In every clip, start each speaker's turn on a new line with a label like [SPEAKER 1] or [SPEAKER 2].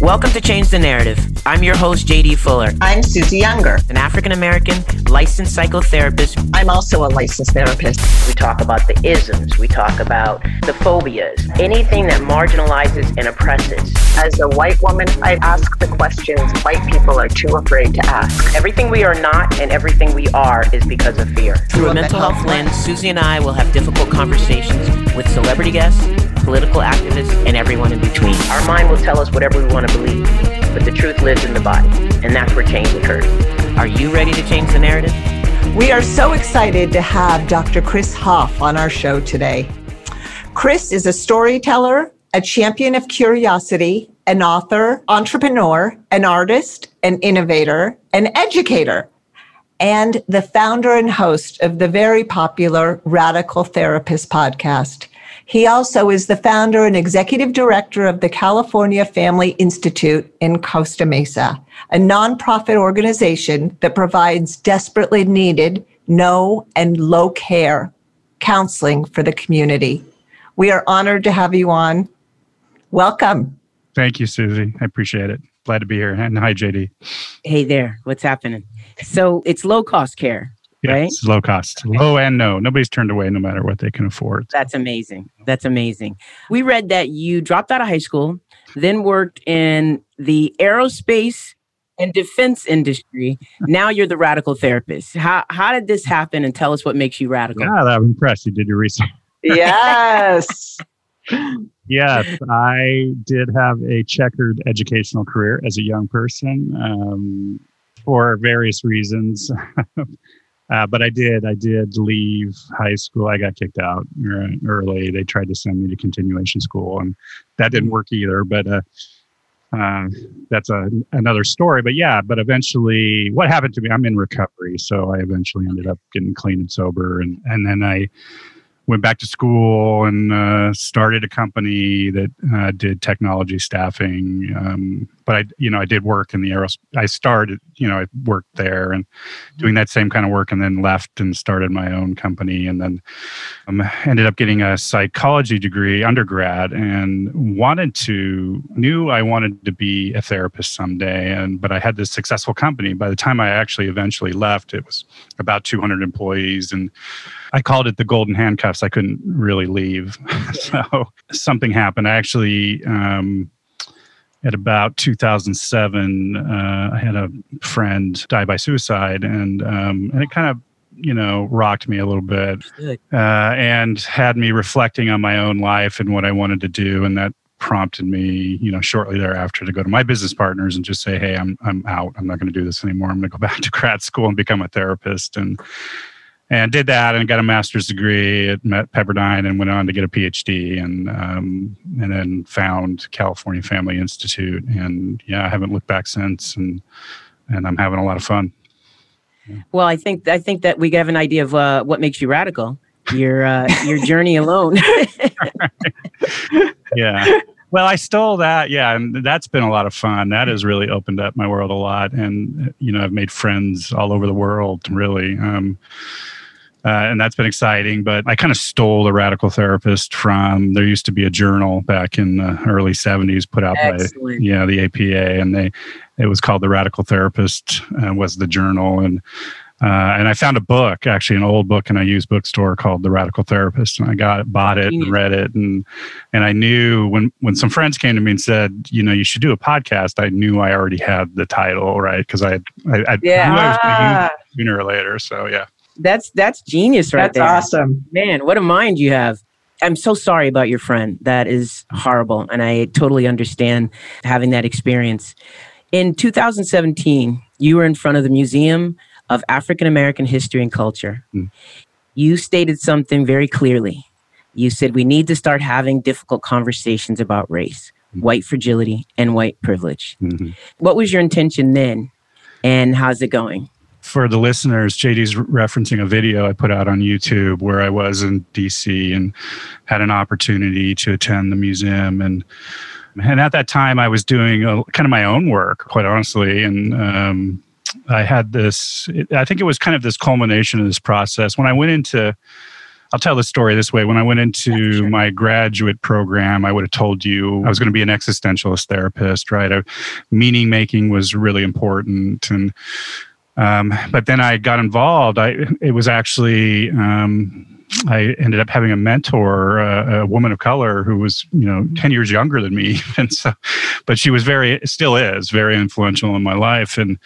[SPEAKER 1] Welcome to Change the Narrative. I'm your host, JD Fuller.
[SPEAKER 2] I'm Susie Younger,
[SPEAKER 1] an African American licensed psychotherapist.
[SPEAKER 2] I'm also a licensed therapist.
[SPEAKER 1] We talk about the isms, we talk about the phobias, anything that marginalizes and oppresses.
[SPEAKER 2] As a white woman, I ask the questions white people are too afraid to ask.
[SPEAKER 1] Everything we are not and everything we are is because of fear. Through a mental health lens, Susie and I will have difficult conversations with celebrity guests political activists, and everyone in between. Our mind will tell us whatever we want to believe, but the truth lives in the body, and that's where change occurs. Are you ready to change the narrative?
[SPEAKER 2] We are so excited to have Dr. Chris Hoff on our show today. Chris is a storyteller, a champion of curiosity, an author, entrepreneur, an artist, an innovator, an educator, and the founder and host of the very popular Radical Therapist podcast. He also is the founder and executive director of the California Family Institute in Costa Mesa, a nonprofit organization that provides desperately needed no and low care counseling for the community. We are honored to have you on. Welcome.
[SPEAKER 3] Thank you, Susie. I appreciate it. Glad to be here. And hi, JD.
[SPEAKER 1] Hey there. What's happening? So it's low cost care
[SPEAKER 3] yeah,
[SPEAKER 1] right?
[SPEAKER 3] It's low cost, low and no. Nobody's turned away no matter what they can afford.
[SPEAKER 1] That's amazing. That's amazing. We read that you dropped out of high school, then worked in the aerospace and defense industry. Now you're the radical therapist. How how did this happen? And tell us what makes you radical.
[SPEAKER 3] Yeah, I'm impressed. You did your research.
[SPEAKER 2] Yes.
[SPEAKER 3] yes, I did have a checkered educational career as a young person um, for various reasons. Uh, but I did. I did leave high school. I got kicked out early. They tried to send me to continuation school, and that didn't work either. But uh, uh, that's a, another story. But yeah, but eventually, what happened to me? I'm in recovery, so I eventually ended up getting clean and sober, and and then I went back to school and uh, started a company that uh, did technology staffing. Um, but I, you know, I did work in the aerospace. I started, you know, I worked there and doing that same kind of work, and then left and started my own company, and then um, ended up getting a psychology degree undergrad, and wanted to knew I wanted to be a therapist someday, and but I had this successful company. By the time I actually eventually left, it was about 200 employees and I called it the golden handcuffs. I couldn't really leave. so something happened. I actually, um, at about 2007, uh, I had a friend die by suicide, and um, and it kind of you know rocked me a little bit, uh, and had me reflecting on my own life and what I wanted to do, and that prompted me, you know, shortly thereafter to go to my business partners and just say, "Hey, I'm I'm out. I'm not going to do this anymore. I'm going to go back to grad school and become a therapist." And and did that and got a master's degree at Pepperdine and went on to get a PhD and um, and then found California Family Institute and yeah I haven't looked back since and and I'm having a lot of fun.
[SPEAKER 1] Yeah. Well, I think I think that we have an idea of uh, what makes you radical. Your uh, your journey alone.
[SPEAKER 3] yeah. Well, I stole that. Yeah, and that's been a lot of fun. That has really opened up my world a lot, and you know, I've made friends all over the world. Really, um, uh, and that's been exciting. But I kind of stole the radical therapist from. There used to be a journal back in the early '70s put out Excellent. by yeah the APA, and they it was called the Radical Therapist uh, was the journal, and uh, and I found a book, actually an old book in a used bookstore called The Radical Therapist, and I got it, bought it, and read it, and and I knew when when some friends came to me and said, you know, you should do a podcast. I knew I already had the title right because I, I, I yeah. knew I was going to use it sooner or later. So yeah.
[SPEAKER 1] That's that's genius right
[SPEAKER 2] that's
[SPEAKER 1] there.
[SPEAKER 2] That's awesome.
[SPEAKER 1] Man, what a mind you have. I'm so sorry about your friend. That is horrible. And I totally understand having that experience. In 2017, you were in front of the Museum of African American History and Culture. Mm. You stated something very clearly. You said we need to start having difficult conversations about race, mm. white fragility, and white privilege. Mm-hmm. What was your intention then? And how's it going?
[SPEAKER 3] For the listeners, JD's referencing a video I put out on YouTube where I was in DC and had an opportunity to attend the museum and and at that time I was doing a, kind of my own work, quite honestly, and um, I had this. I think it was kind of this culmination of this process when I went into I'll tell the story this way. When I went into yeah, sure. my graduate program, I would have told you I was going to be an existentialist therapist, right? I, meaning making was really important, and um, but then I got involved. I it was actually um, I ended up having a mentor, uh, a woman of color who was, you know, 10 years younger than me. And so, but she was very, still is very influential in my life. And,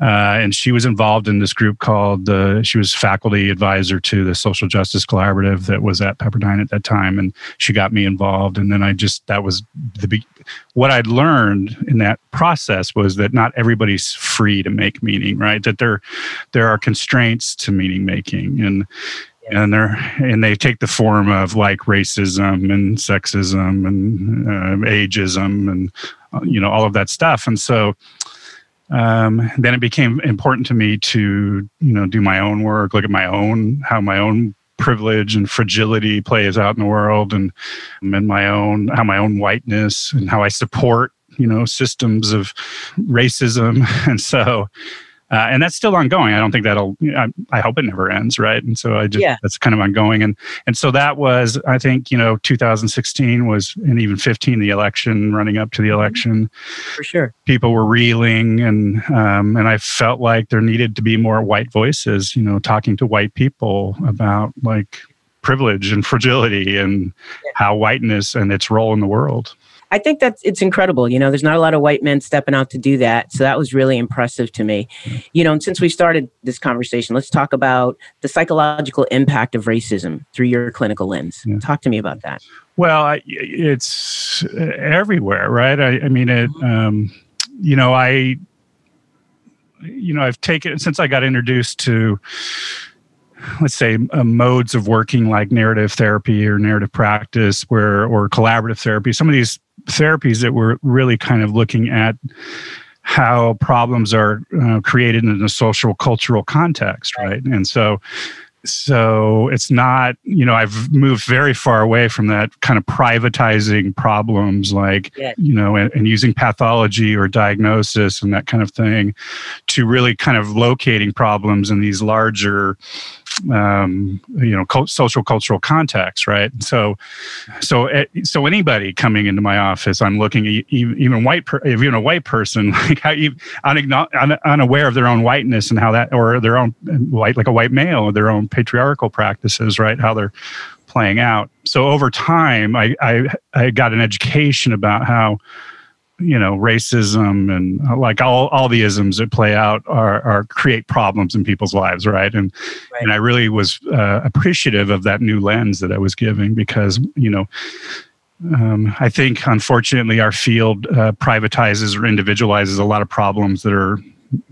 [SPEAKER 3] uh, and she was involved in this group called, uh, she was faculty advisor to the Social Justice Collaborative that was at Pepperdine at that time. And she got me involved. And then I just, that was the, what I'd learned in that process was that not everybody's free to make meaning, right? That there, there are constraints to meaning making. And, and they're and they take the form of like racism and sexism and uh, ageism and uh, you know all of that stuff. And so um, then it became important to me to you know do my own work look at my own how my own privilege and fragility plays out in the world and and my own how my own whiteness and how i support you know systems of racism. And so uh, and that's still ongoing. I don't think that'll. I, I, hope it never ends, right? And so I just yeah. that's kind of ongoing, and and so that was I think you know 2016 was and even 15 the election running up to the mm-hmm. election.
[SPEAKER 1] For sure,
[SPEAKER 3] people were reeling, and um, and I felt like there needed to be more white voices, you know, talking to white people about like privilege and fragility and yeah. how whiteness and its role in the world.
[SPEAKER 1] I think that it's incredible. You know, there's not a lot of white men stepping out to do that. So that was really impressive to me. You know, and since we started this conversation, let's talk about the psychological impact of racism through your clinical lens. Yeah. Talk to me about that.
[SPEAKER 3] Well, I, it's everywhere, right? I, I mean, it, um, you know, I, you know, I've taken, since I got introduced to, let's say uh, modes of working like narrative therapy or narrative practice where or collaborative therapy some of these therapies that were really kind of looking at how problems are uh, created in a social cultural context right and so so it's not you know i've moved very far away from that kind of privatizing problems like yeah. you know and, and, using pathology or diagnosis and that kind of thing to really kind of locating problems in these larger um, you know social cultural context right? So so eh, so anybody coming into my office i'm looking even white per, even a white person like how you unaware of their own whiteness and how that or their own white like a white male their own patriarchal practices right? How they're playing out. So over time i i, I got an education about how you know racism and uh, like all, all the isms that play out are, are create problems in people's lives right? And right. and i really was uh, appreciative of that new lens that i was giving because you know um, i think unfortunately our field uh, privatizes or individualizes a lot of problems that are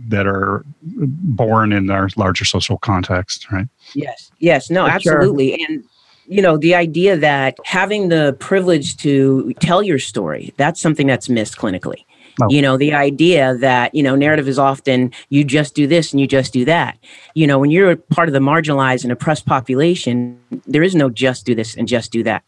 [SPEAKER 3] that are born in our larger social context right?
[SPEAKER 1] Yes. Yes. No For absolutely. Sure. and you know, the idea that having the privilege to tell your story, that's something that's missed clinically. Oh. You know, the idea that, you know, narrative is often you just do this and you just do that. You know, when you're part of the marginalized and oppressed population, there is no just do this and just do that.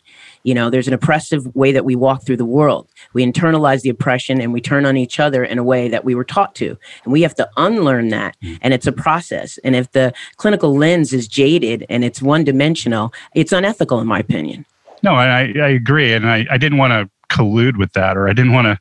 [SPEAKER 1] You know, there's an oppressive way that we walk through the world. We internalize the oppression and we turn on each other in a way that we were taught to. And we have to unlearn that. Mm. And it's a process. And if the clinical lens is jaded and it's one dimensional, it's unethical, in my opinion.
[SPEAKER 3] No, I, I agree. And I, I didn't want to collude with that or I didn't want to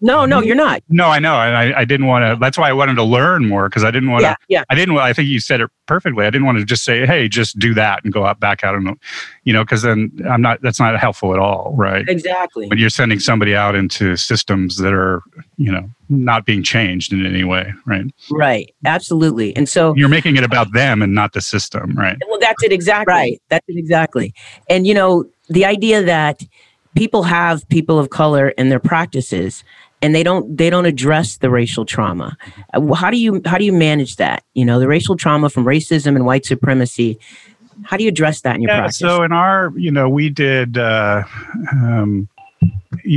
[SPEAKER 1] no, no, mm-hmm. you're not.
[SPEAKER 3] No, I know. I, I didn't want to. That's why I wanted to learn more because I didn't want to.
[SPEAKER 1] Yeah, yeah.
[SPEAKER 3] I didn't. I think you said it perfectly. I didn't want to just say, "Hey, just do that" and go out back out and, you know, because then I'm not. That's not helpful at all, right?
[SPEAKER 1] Exactly.
[SPEAKER 3] When you're sending somebody out into systems that are, you know, not being changed in any way, right?
[SPEAKER 1] Right. Absolutely. And so
[SPEAKER 3] you're making it about them and not the system, right?
[SPEAKER 1] Well, that's it exactly. Right. That's it exactly. And you know, the idea that people have people of color in their practices and they don't they don't address the racial trauma uh, how do you how do you manage that you know the racial trauma from racism and white supremacy how do you address that in your yeah, practice
[SPEAKER 3] so in our you know we did uh, um,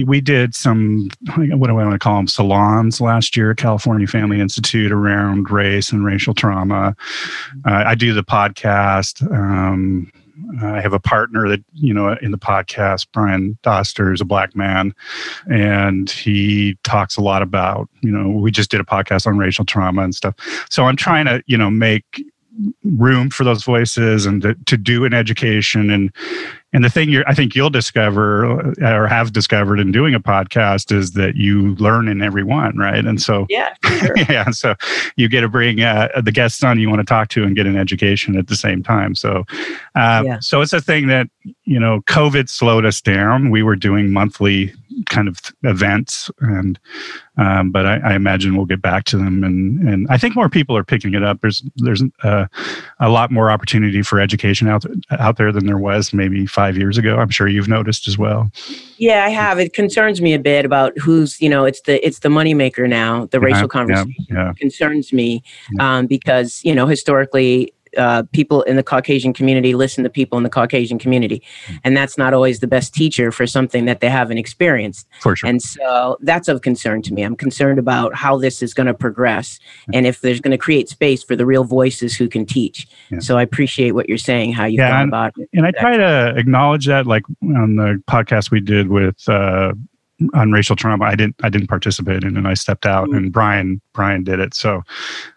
[SPEAKER 3] we did some what do I want to call them salons last year at California Family Institute around race and racial trauma. Uh, I do the podcast. Um, I have a partner that, you know, in the podcast, Brian Doster is a black man, and he talks a lot about, you know, we just did a podcast on racial trauma and stuff. So I'm trying to, you know, make room for those voices and to, to do an education and and the thing you I think you'll discover uh, or have discovered in doing a podcast is that you learn in every one, right? And so
[SPEAKER 1] yeah, sure.
[SPEAKER 3] yeah, so you get to bring uh, the guests on you want to talk to and get an education at the same time. So, uh, yeah. so it's a thing that you know, COVID slowed us down. We were doing monthly kind of events, and um, but I, I, imagine we'll get back to them, and and I think more people are picking it up. There's there's uh, a lot more opportunity for education out out there than there was maybe five years ago. I'm sure you've noticed as well.
[SPEAKER 1] Yeah, I have. It concerns me a bit about who's you know it's the it's the moneymaker now. The racial conversation yeah, yeah. concerns me um, because you know historically uh, people in the Caucasian community listen to people in the Caucasian community. Hmm. And that's not always the best teacher for something that they haven't experienced.
[SPEAKER 3] For sure.
[SPEAKER 1] And so that's of concern to me. I'm concerned about how this is going to progress yeah. and if there's going to create space for the real voices who can teach. Yeah. So I appreciate what you're saying, how you yeah, thought
[SPEAKER 3] and,
[SPEAKER 1] about it.
[SPEAKER 3] And I try to acknowledge that, like on the podcast we did with, uh, on racial trauma. I didn't I didn't participate in, and I stepped out, mm. and Brian Brian did it. So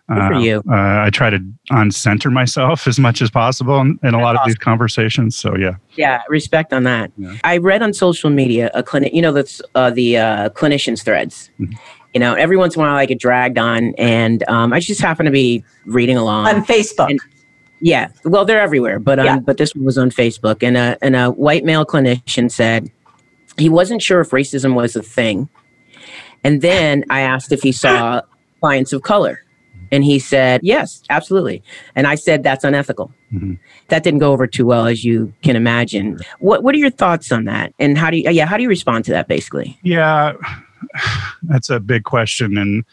[SPEAKER 1] uh, for you.
[SPEAKER 3] Uh, I try to uncenter myself as much as possible in, in a lot awesome. of these conversations. So yeah.
[SPEAKER 1] Yeah, respect on that. Yeah. I read on social media a clinic. You know, that's uh, the uh, clinicians threads. Mm-hmm. You know, every once in a while I get dragged on, and um, I just happen to be reading along
[SPEAKER 2] on Facebook.
[SPEAKER 1] And, yeah, well, they're everywhere, but um, yeah. but this one was on Facebook, and a and a white male clinician said he wasn't sure if racism was a thing, and then I asked if he saw clients of color, and he said, Yes, absolutely. And I said, That's unethical. Mm-hmm. That didn't go over too well, as you can imagine. What, what are your thoughts on that? And how do you, yeah, how do you respond to that basically?
[SPEAKER 3] Yeah, that's a big question. And,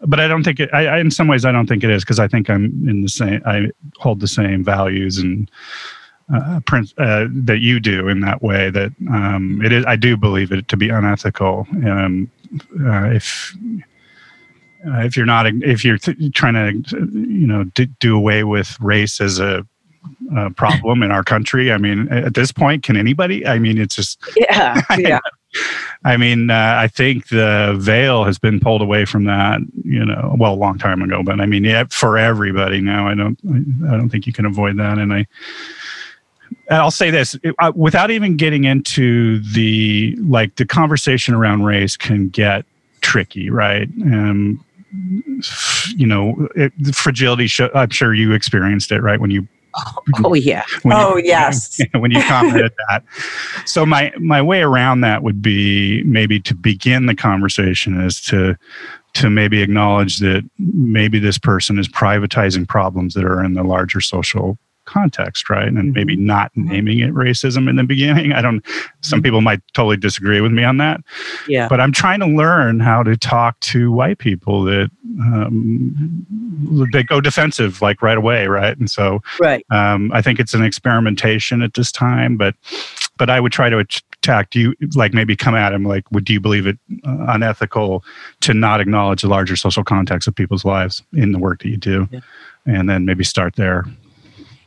[SPEAKER 3] but I don't think it, I, I in some ways, I don't think it is because I think I'm in the same, I hold the same values and, uh, print, uh, that you do in that way that um, it is i do believe it to be unethical um, uh, if uh, if you're not if you're th- trying to you know d- do away with race as a, a problem in our country i mean at this point can anybody i mean it's just
[SPEAKER 1] yeah yeah
[SPEAKER 3] I mean, uh, I think the veil has been pulled away from that, you know, well, a long time ago. But I mean, yeah, for everybody now, I don't, I don't think you can avoid that. And I, I'll say this uh, without even getting into the like the conversation around race can get tricky, right? Um, you know, it, the fragility. Show, I'm sure you experienced it, right? When you
[SPEAKER 1] Oh, yeah.
[SPEAKER 2] oh you, yes.
[SPEAKER 3] when you commented that. So my my way around that would be maybe to begin the conversation is to to maybe acknowledge that maybe this person is privatizing problems that are in the larger social context, right? And maybe mm-hmm. not mm-hmm. naming it racism in the beginning. I don't, some mm-hmm. people might totally disagree with me on that.
[SPEAKER 1] Yeah.
[SPEAKER 3] But I'm trying to learn how to talk to white people that, um, they go defensive like right away, right? And so,
[SPEAKER 1] right.
[SPEAKER 3] Um, I think it's an experimentation at this time, but, but I would try to attack. Do you like maybe come at him like, would do you believe it uh, unethical to not acknowledge the larger social context of people's lives in the work that you do? Yeah. And then maybe start there.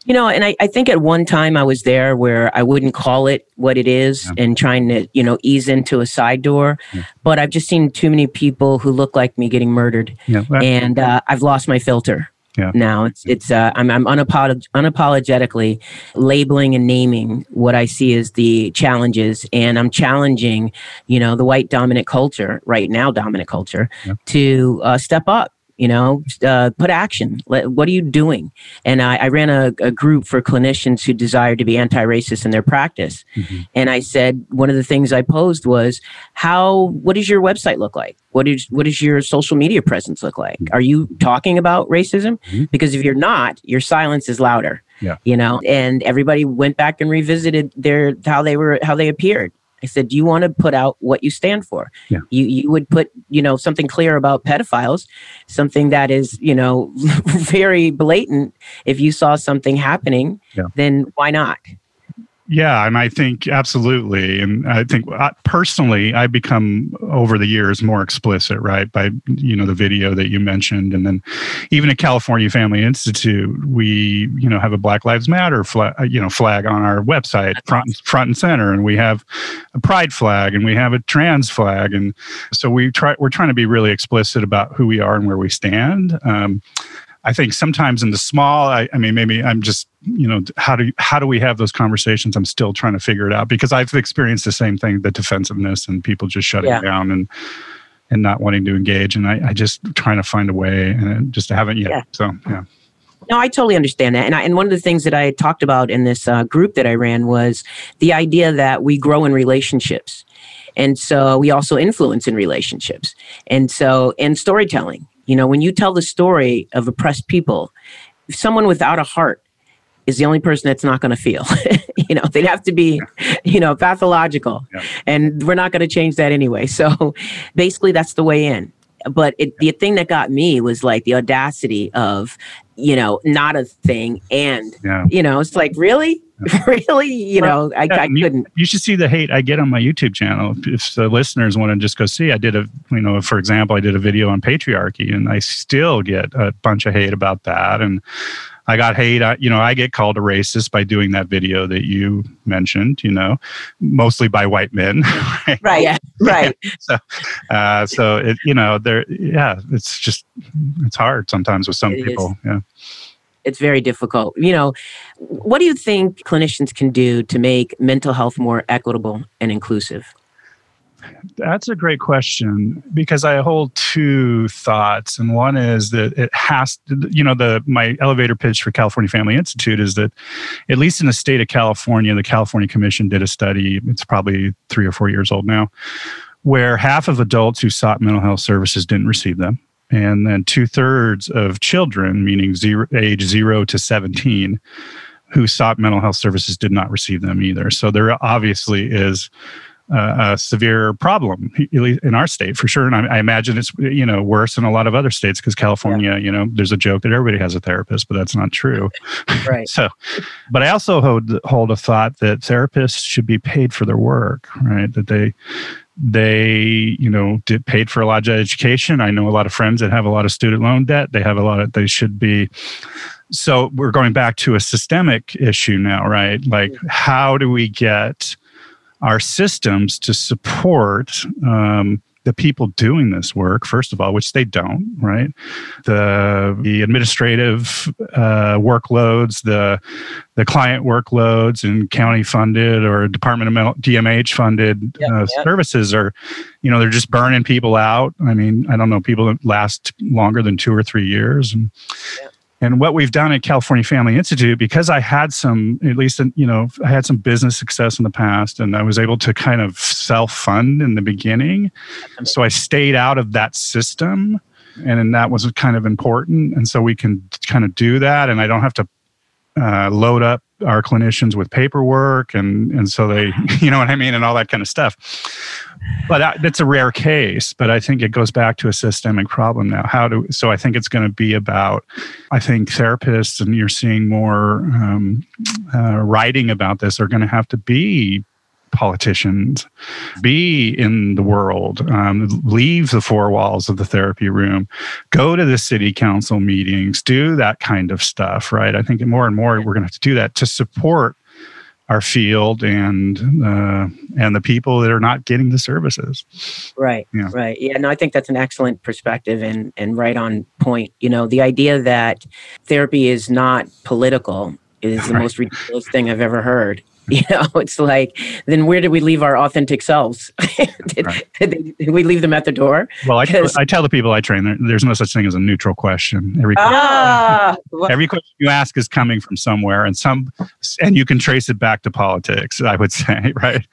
[SPEAKER 1] You know, and I, I think at one time I was there where I wouldn't call it what it is yeah. and trying to, you know, ease into a side door. Yeah. But I've just seen too many people who look like me getting murdered. Yeah. And uh, I've lost my filter. Yeah. Now it's it's uh, I'm I'm unapolog- unapologetically labeling and naming what I see as the challenges, and I'm challenging, you know, the white dominant culture right now, dominant culture, yeah. to uh, step up you know uh, put action what are you doing and i, I ran a, a, group for clinicians who desired to be anti-racist in their practice mm-hmm. and i said one of the things i posed was how what does your website look like what is what does your social media presence look like mm-hmm. are you talking about racism mm-hmm. because if you're not your silence is louder
[SPEAKER 3] yeah.
[SPEAKER 1] you know and everybody went back and revisited their how they were how they appeared I said, "Do you want to put out what you stand for?
[SPEAKER 3] Yeah.
[SPEAKER 1] You you would put you know something clear about pedophiles, something that is you know very blatant. If you saw something happening, yeah. then why not?
[SPEAKER 3] Yeah, and I think absolutely, and I think uh, personally, I become over the years more explicit, right? By you know the video that you mentioned, and then even at California Family Institute, we you know have a Black Lives Matter flag, uh, you know flag on our website, front front and center, and we have a Pride flag, and we have a trans flag, and so we try we're trying to be really explicit about who we are and where we stand. Um, I think sometimes in the small, I, I, mean, maybe I'm just, you know, how do how do we have those conversations? I'm still trying to figure it out because I've experienced the same thing, the defensiveness and people just shutting yeah. down and and not wanting to engage. And I, I just trying to find a way and just haven't yet. Yeah. So yeah.
[SPEAKER 1] No, I totally understand that. And, I, and one of the things that I talked about in this uh, group that I ran was the idea that we grow in relationships. And so we also influence in relationships. And so, in storytelling, you know, when you tell the story of oppressed people, someone without a heart is the only person that's not going to feel. you know, they'd have to be, you know, pathological. Yeah. And we're not going to change that anyway. So basically, that's the way in. But it, the thing that got me was like the audacity of, you know, not a thing. And, yeah. you know, it's like, really? really, you well, know, I, yeah, I couldn't.
[SPEAKER 3] You, you, should see the hate I get on my YouTube channel. If the listeners want to just go see, I did a, you know, for example, I did a video on patriarchy, and I still get a bunch of hate about that. And I got hate. I, you know, I get called a racist by doing that video that you mentioned. You know, mostly by white men.
[SPEAKER 2] Right. Right. Yeah, right.
[SPEAKER 3] so, uh, so it, you know, there. Yeah, it's just it's hard sometimes with some it people. Is. Yeah
[SPEAKER 1] it's very difficult. You know, what do you think clinicians can do to make mental health more equitable and inclusive?
[SPEAKER 3] That's a great question because I hold two thoughts, and one is that it has to, you know, the my elevator pitch for California Family Institute is that, at least in the state of California, the California Commission did a study. It's probably three or four years old now, where half of adults who sought mental health services didn't receive them and then two thirds of children, meaning zero, age zero to 17, who sought mental health services did not receive them either. So there obviously is a, a severe problem in our state for sure. And I, I, imagine it's you know worse in a lot of other states because California, yeah. you know, there's a joke that everybody has a therapist, but that's not true.
[SPEAKER 1] Right.
[SPEAKER 3] so, but I also hold hold a thought that therapists should be paid for their work, right? That they they you know did paid for a lot of education. I know a lot of friends that have a lot of student loan debt. They have a lot of they should be so we're going back to a systemic issue now right? Like how do we get our systems to support um, the people doing this work, first of all, which they don't, right? The, the administrative uh, workloads, the, the client workloads and county funded or Department of DMH funded yep, uh, yep. services are, you know, they're just burning people out. I mean, I don't know, people that last longer than two or three years. And, yep. And what we've done at California Family Institute, because I had some, at least, you know, I had some business success in the past and I was able to kind of self fund in the beginning. and So I stayed out of that system. And that was kind of important. And so we can kind of do that. And I don't have to uh, load up our clinicians with paperwork and and so they you know what i mean and all that kind of stuff. But that, that's a rare case but i think it goes back to a systemic problem now. How do so i think it's going to be about i think therapists and you're seeing more um, uh, writing about this are going to have to be politicians, be in the world, um, leave the four walls of the therapy room, go to the city council meetings, do that kind of stuff, right? I think more and more we're going to have to do that to support our field and uh, and the people that are not getting the services.
[SPEAKER 1] Right. Yeah. Right. Yeah. No, I think that's an excellent perspective and and right on point. You know, the idea that therapy is not political is the right. most ridiculous thing I've ever heard. You know, it's like, then where did we leave our authentic selves? did, right. did, we leave them at the door?
[SPEAKER 3] Well, I, I tell the people I train, there, there's no such thing as a neutral question. Every, ah, every question you ask is coming from somewhere, and some, and you can trace it back to politics. I would say, right?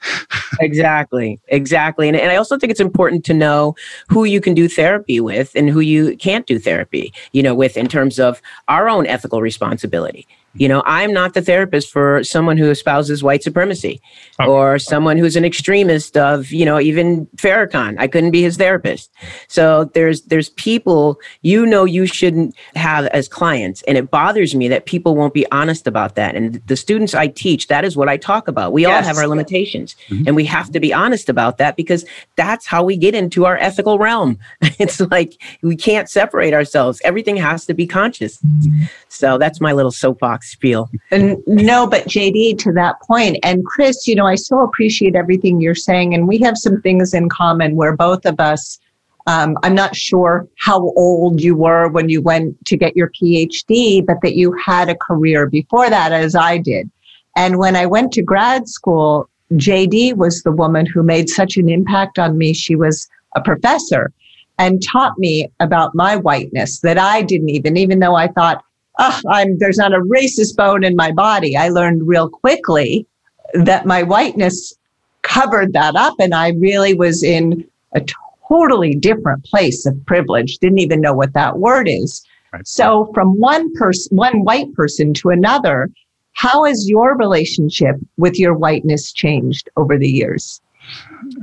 [SPEAKER 1] exactly, exactly, and, and I also think it's important to know who you can do therapy with and who you can't do therapy. You know, with in terms of our own ethical responsibility. You know, I'm not the therapist for someone who espouses white supremacy oh. or someone who's an extremist of, you know, even Farrakhan. I couldn't be his therapist. So there's there's people you know you shouldn't have as clients. And it bothers me that people won't be honest about that. And the students I teach, that is what I talk about. We yes. all have our limitations mm-hmm. and we have to be honest about that because that's how we get into our ethical realm. it's like we can't separate ourselves. Everything has to be conscious. Mm-hmm. So that's my little soapbox spiel.
[SPEAKER 2] And no, but JD, to that point, and Chris, you know, I so appreciate everything you're saying, and we have some things in common where both of us Um, I'm not sure how old you were when you went to get your PhD, but that you had a career before that, as I did. And when I went to grad school, JD was the woman who made such an impact on me. She was a professor and taught me about my whiteness that I didn't even, even though I thought, oh, I'm, there's not a racist bone in my body. I learned real quickly that my whiteness covered that up. And I really was in a totally different place of privilege, didn't even know what that word is. Right. So from one person, one white person to another, how has your relationship with your whiteness changed over the years?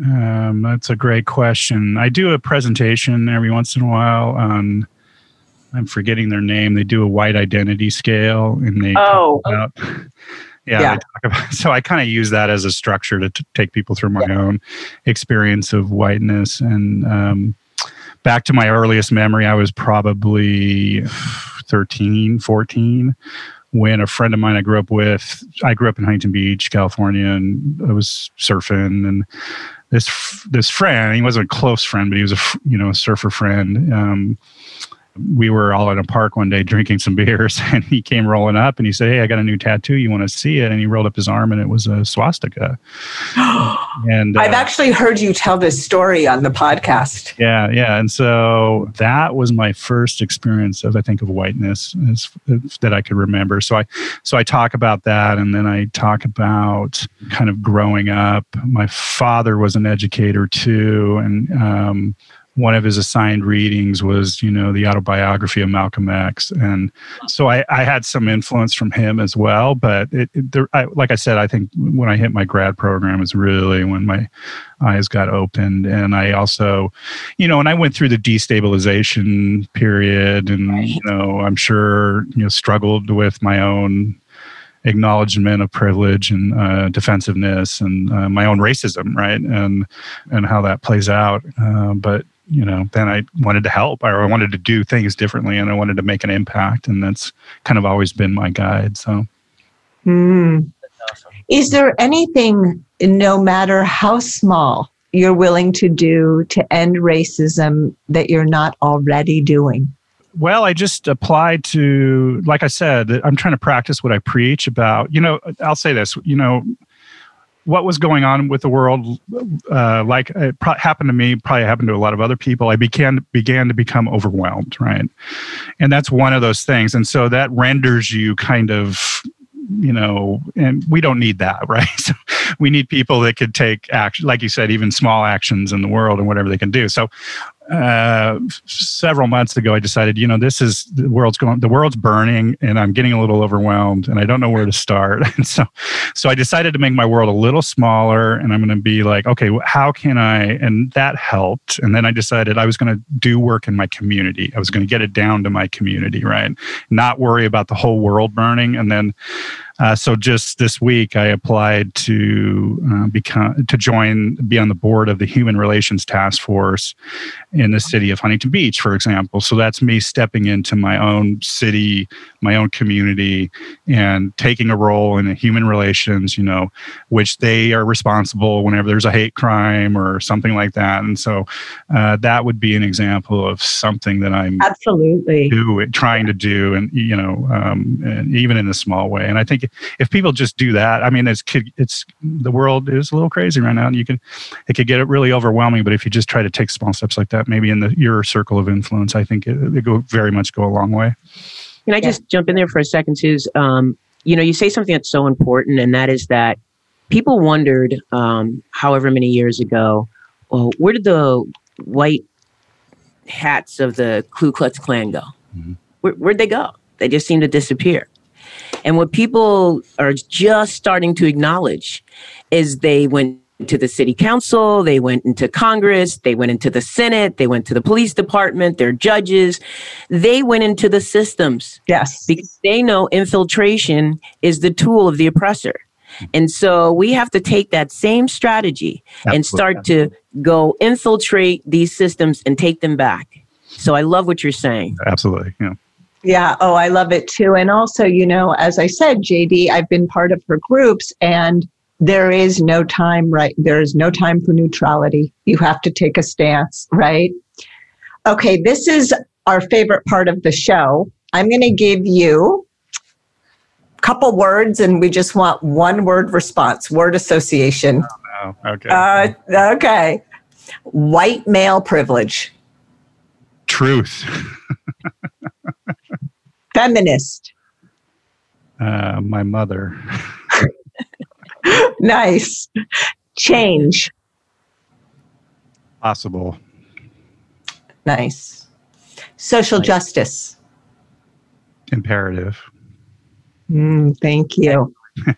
[SPEAKER 3] Um, that's a great question. I do a presentation every once in a while on. I'm forgetting their name. They do a white identity scale, and they
[SPEAKER 2] oh.
[SPEAKER 3] About, yeah, yeah. About, so I kind of use that as a structure to t- take people through my yeah. own experience of whiteness. And um, back to my earliest memory, I was probably 13, 14 when a friend of mine I grew up with, I grew up in Huntington Beach, California, and I was surfing. And this this friend, he wasn't a close friend, but he was a you know a surfer friend. Um, we were all in a park one day drinking some beers and he came rolling up and he said hey i got a new tattoo. You want to see it? And he rolled up his arm and it was a swastika.
[SPEAKER 2] And uh, i've actually heard you tell this story on the podcast.
[SPEAKER 3] Yeah yeah and so that was my first experience of i think of whiteness as, as, that i could remember. So i so i talk about that and then i talk about kind of growing up. My father was an educator too and um, one of his assigned readings was, you know, the autobiography of Malcolm X, and so I, I had some influence from him as well. But it, it there, I, like I said, I think when I hit my grad program is really when my eyes got opened, and I also, you know, and I went through the destabilization period, and you know, I'm sure you know struggled with my own acknowledgement of privilege and uh, defensiveness and uh, my own racism, right? And and how that plays out. Uh, but you know, then I wanted to help or I wanted to do things differently and I wanted to make an impact. And that's kind of always been my guide. So,
[SPEAKER 2] hmm. awesome. is there anything, no matter how small, you're willing to do to end racism that you're not already doing?
[SPEAKER 3] Well, I just applied to, like I said, I'm trying to practice what I preach about. You know, I'll say this, you know, what was going on with the world, uh, like it pro- happened to me, probably happened to a lot of other people. I began began to become overwhelmed, right? And that's one of those things. And so that renders you kind of, you know, and we don't need that, right? So we need people that could take action, like you said, even small actions in the world and whatever they can do. So uh, several months ago, I decided, you know, this is the world's going, the world's burning, and I'm getting a little overwhelmed, and I don't know where to start. And so, so I decided to make my world a little smaller, and I'm going to be like, okay, how can I? And that helped. And then I decided I was going to do work in my community. I was going to get it down to my community, right? Not worry about the whole world burning, and then uh, so just this week, I applied to uh, become to join, be on the board of the Human Relations Task Force in the city of Huntington Beach, for example. So that's me stepping into my own city, my own community, and taking a role in human relations. You know, which they are responsible whenever there's a hate crime or something like that. And so uh, that would be an example of something that I'm
[SPEAKER 2] absolutely
[SPEAKER 3] do, trying to do, and you know, um, and even in a small way. And I think if people just do that, I mean, it's it's the world is a little crazy right now, and you can it could get really overwhelming. But if you just try to take small steps like that, maybe in the your circle of influence, I think it, it go very much go a long way.
[SPEAKER 1] Can I just jump in there for a second, Suze? Um, you know, you say something that's so important, and that is that people wondered, um, however many years ago, well, where did the white hats of the Ku Klux Klan go? Mm-hmm. Where, where'd they go? They just seem to disappear. And what people are just starting to acknowledge is they went to the city council, they went into Congress, they went into the Senate, they went to the police department, their judges, they went into the systems.
[SPEAKER 2] Yes.
[SPEAKER 1] Because they know infiltration is the tool of the oppressor. And so we have to take that same strategy Absolutely. and start to go infiltrate these systems and take them back. So I love what you're saying.
[SPEAKER 3] Absolutely. Yeah.
[SPEAKER 2] Yeah. Oh, I love it too. And also, you know, as I said, JD, I've been part of her groups and there is no time, right? There is no time for neutrality. You have to take a stance, right? Okay, this is our favorite part of the show. I'm going to give you a couple words and we just want one word response, word association.
[SPEAKER 3] Oh, okay.
[SPEAKER 2] Uh, okay. White male privilege,
[SPEAKER 3] Truth.
[SPEAKER 2] feminist,
[SPEAKER 3] Uh, my mother.
[SPEAKER 2] nice, change,
[SPEAKER 3] Possible.
[SPEAKER 2] nice, social
[SPEAKER 1] Nice.
[SPEAKER 2] justice.
[SPEAKER 3] Imperative.
[SPEAKER 2] Mm, thank you.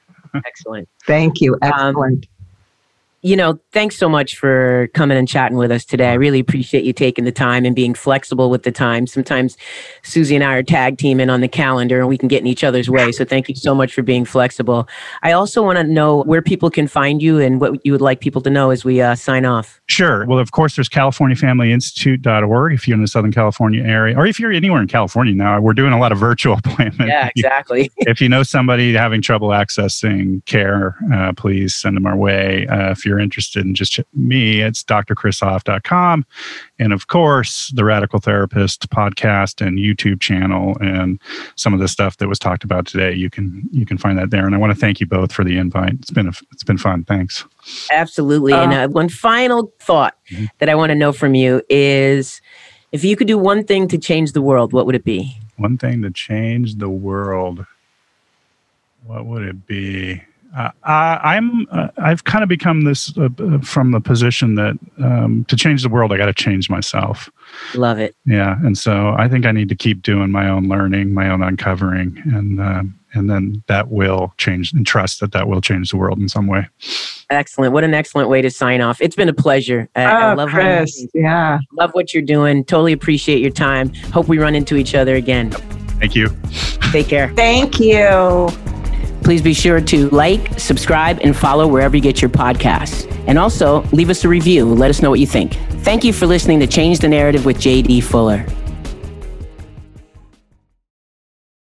[SPEAKER 1] Excellent.
[SPEAKER 2] Thank you.
[SPEAKER 1] Um,
[SPEAKER 2] Excellent.
[SPEAKER 1] You know, thanks so much for coming and chatting with us today. I really appreciate you taking the time and being flexible with the time. Sometimes Susie and I are tag teaming on the calendar and we can get in each other's way. So thank you so much for being flexible. I also want to know where people can find you and what you would like people to know as we uh, sign off.
[SPEAKER 3] Sure. Well, of course, there's CaliforniaFamilyInstitute.org if you're in the Southern California area, or if you're anywhere in California now. We're doing a lot of virtual appointments.
[SPEAKER 1] Yeah, exactly.
[SPEAKER 3] if you know somebody having trouble accessing care, uh, please send them our way. Uh, if you're interested in just me, it's drchrishoff.com. And of course, the Radical Therapist podcast and YouTube channel and some of the stuff that was talked about today, you can you can find that there. And I want to thank you both for the invite. It's been a, it's been fun. Thanks.
[SPEAKER 1] Absolutely. and uh, one final thought
[SPEAKER 3] Mhm.
[SPEAKER 1] that I want to know from you is if you could do one thing to change the world, what would it be?
[SPEAKER 3] One thing to change the world. What would it be? Uh, I, I'm. Uh, I've kind of become this uh, uh, from the position that um, to change the world, I got to change myself.
[SPEAKER 1] Love it.
[SPEAKER 3] Yeah, and so I think I need to keep doing my own learning, my own uncovering, and um, and then that will change and trust that that will change the world in some way.
[SPEAKER 1] Excellent. What an excellent way to sign off. It's been a pleasure. I, I
[SPEAKER 2] Oh,
[SPEAKER 1] love how
[SPEAKER 2] Chris. Yeah.
[SPEAKER 1] love what you're doing. Totally appreciate your time. Hope we run into each other again.
[SPEAKER 3] Thank you.
[SPEAKER 1] Take care.
[SPEAKER 2] Thank you.
[SPEAKER 1] Please be sure to like, subscribe, and follow wherever you get your podcasts. And also leave us a review. Let us know what you think. Thank you for listening to Change the Narrative with JD Fuller.